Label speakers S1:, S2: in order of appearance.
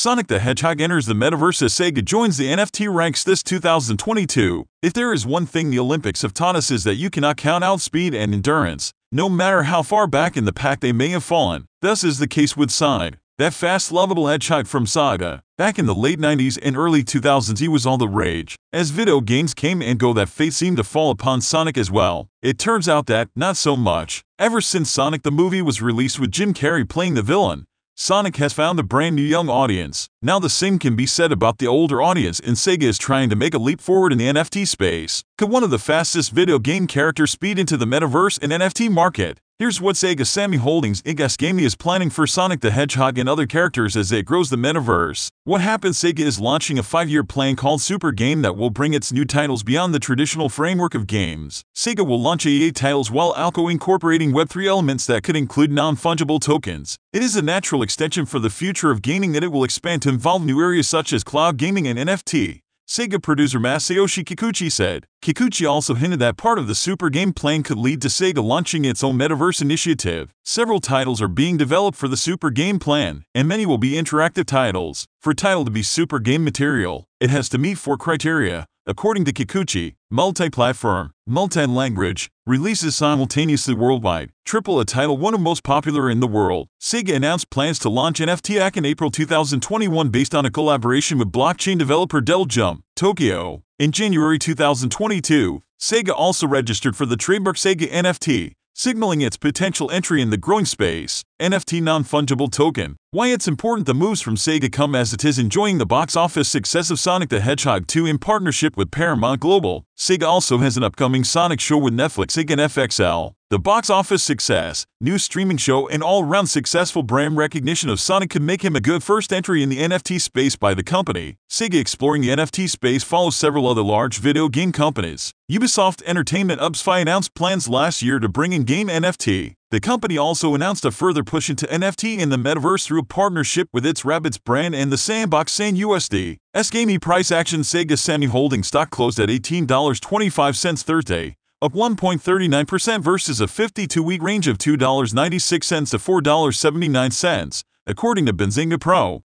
S1: Sonic the Hedgehog enters the metaverse as Sega joins the NFT ranks this 2022. If there is one thing the Olympics have taught us is that you cannot count out speed and endurance, no matter how far back in the pack they may have fallen. Thus is the case with Sonic, that fast, lovable hedgehog from Saga. Back in the late 90s and early 2000s, he was all the rage. As video games came and go, that fate seemed to fall upon Sonic as well. It turns out that, not so much. Ever since Sonic the movie was released with Jim Carrey playing the villain, Sonic has found a brand new young audience. Now the same can be said about the older audience and Sega is trying to make a leap forward in the NFT space. Could one of the fastest video game characters speed into the metaverse and NFT market? Here's what Sega Sammy Holdings Inc. Gaming is planning for Sonic the Hedgehog and other characters as it grows the metaverse. What happens Sega is launching a 5-year plan called Super Game that will bring its new titles beyond the traditional framework of games. Sega will launch EA titles while also incorporating Web3 elements that could include non-fungible tokens. It is a natural extension for the future of gaming that it will expand to involve new areas such as cloud gaming and NFT. Sega producer Masayoshi Kikuchi said. Kikuchi also hinted that part of the Super Game plan could lead to Sega launching its own metaverse initiative. Several titles are being developed for the Super Game plan, and many will be interactive titles. For a title to be Super Game material, it has to meet four criteria. According to Kikuchi, multi-platform, multi-language, releases simultaneously worldwide, triple a title one of most popular in the world. Sega announced plans to launch an NFT in April 2021 based on a collaboration with blockchain developer double jump, Tokyo. In January 2022, Sega also registered for the trademark Sega NFT, signaling its potential entry in the growing space. NFT non-fungible token. Why it's important the moves from Sega come as it is enjoying the box office success of Sonic the Hedgehog 2 in partnership with Paramount Global. Sega also has an upcoming Sonic show with Netflix again FXL. The box office success, new streaming show, and all-round successful brand recognition of Sonic could make him a good first entry in the NFT space by the company. Sega exploring the NFT space follows several other large video game companies. Ubisoft Entertainment UBSFI announced plans last year to bring in game NFT. The company also announced a further push into NFT in the metaverse through a partnership with its Rabbids brand and the Sandbox Sand USD. S-Gaming price action Sega Sammy Holding stock closed at $18.25 Thursday, up 1.39% versus a 52-week range of $2.96 to $4.79, according to Benzinga Pro.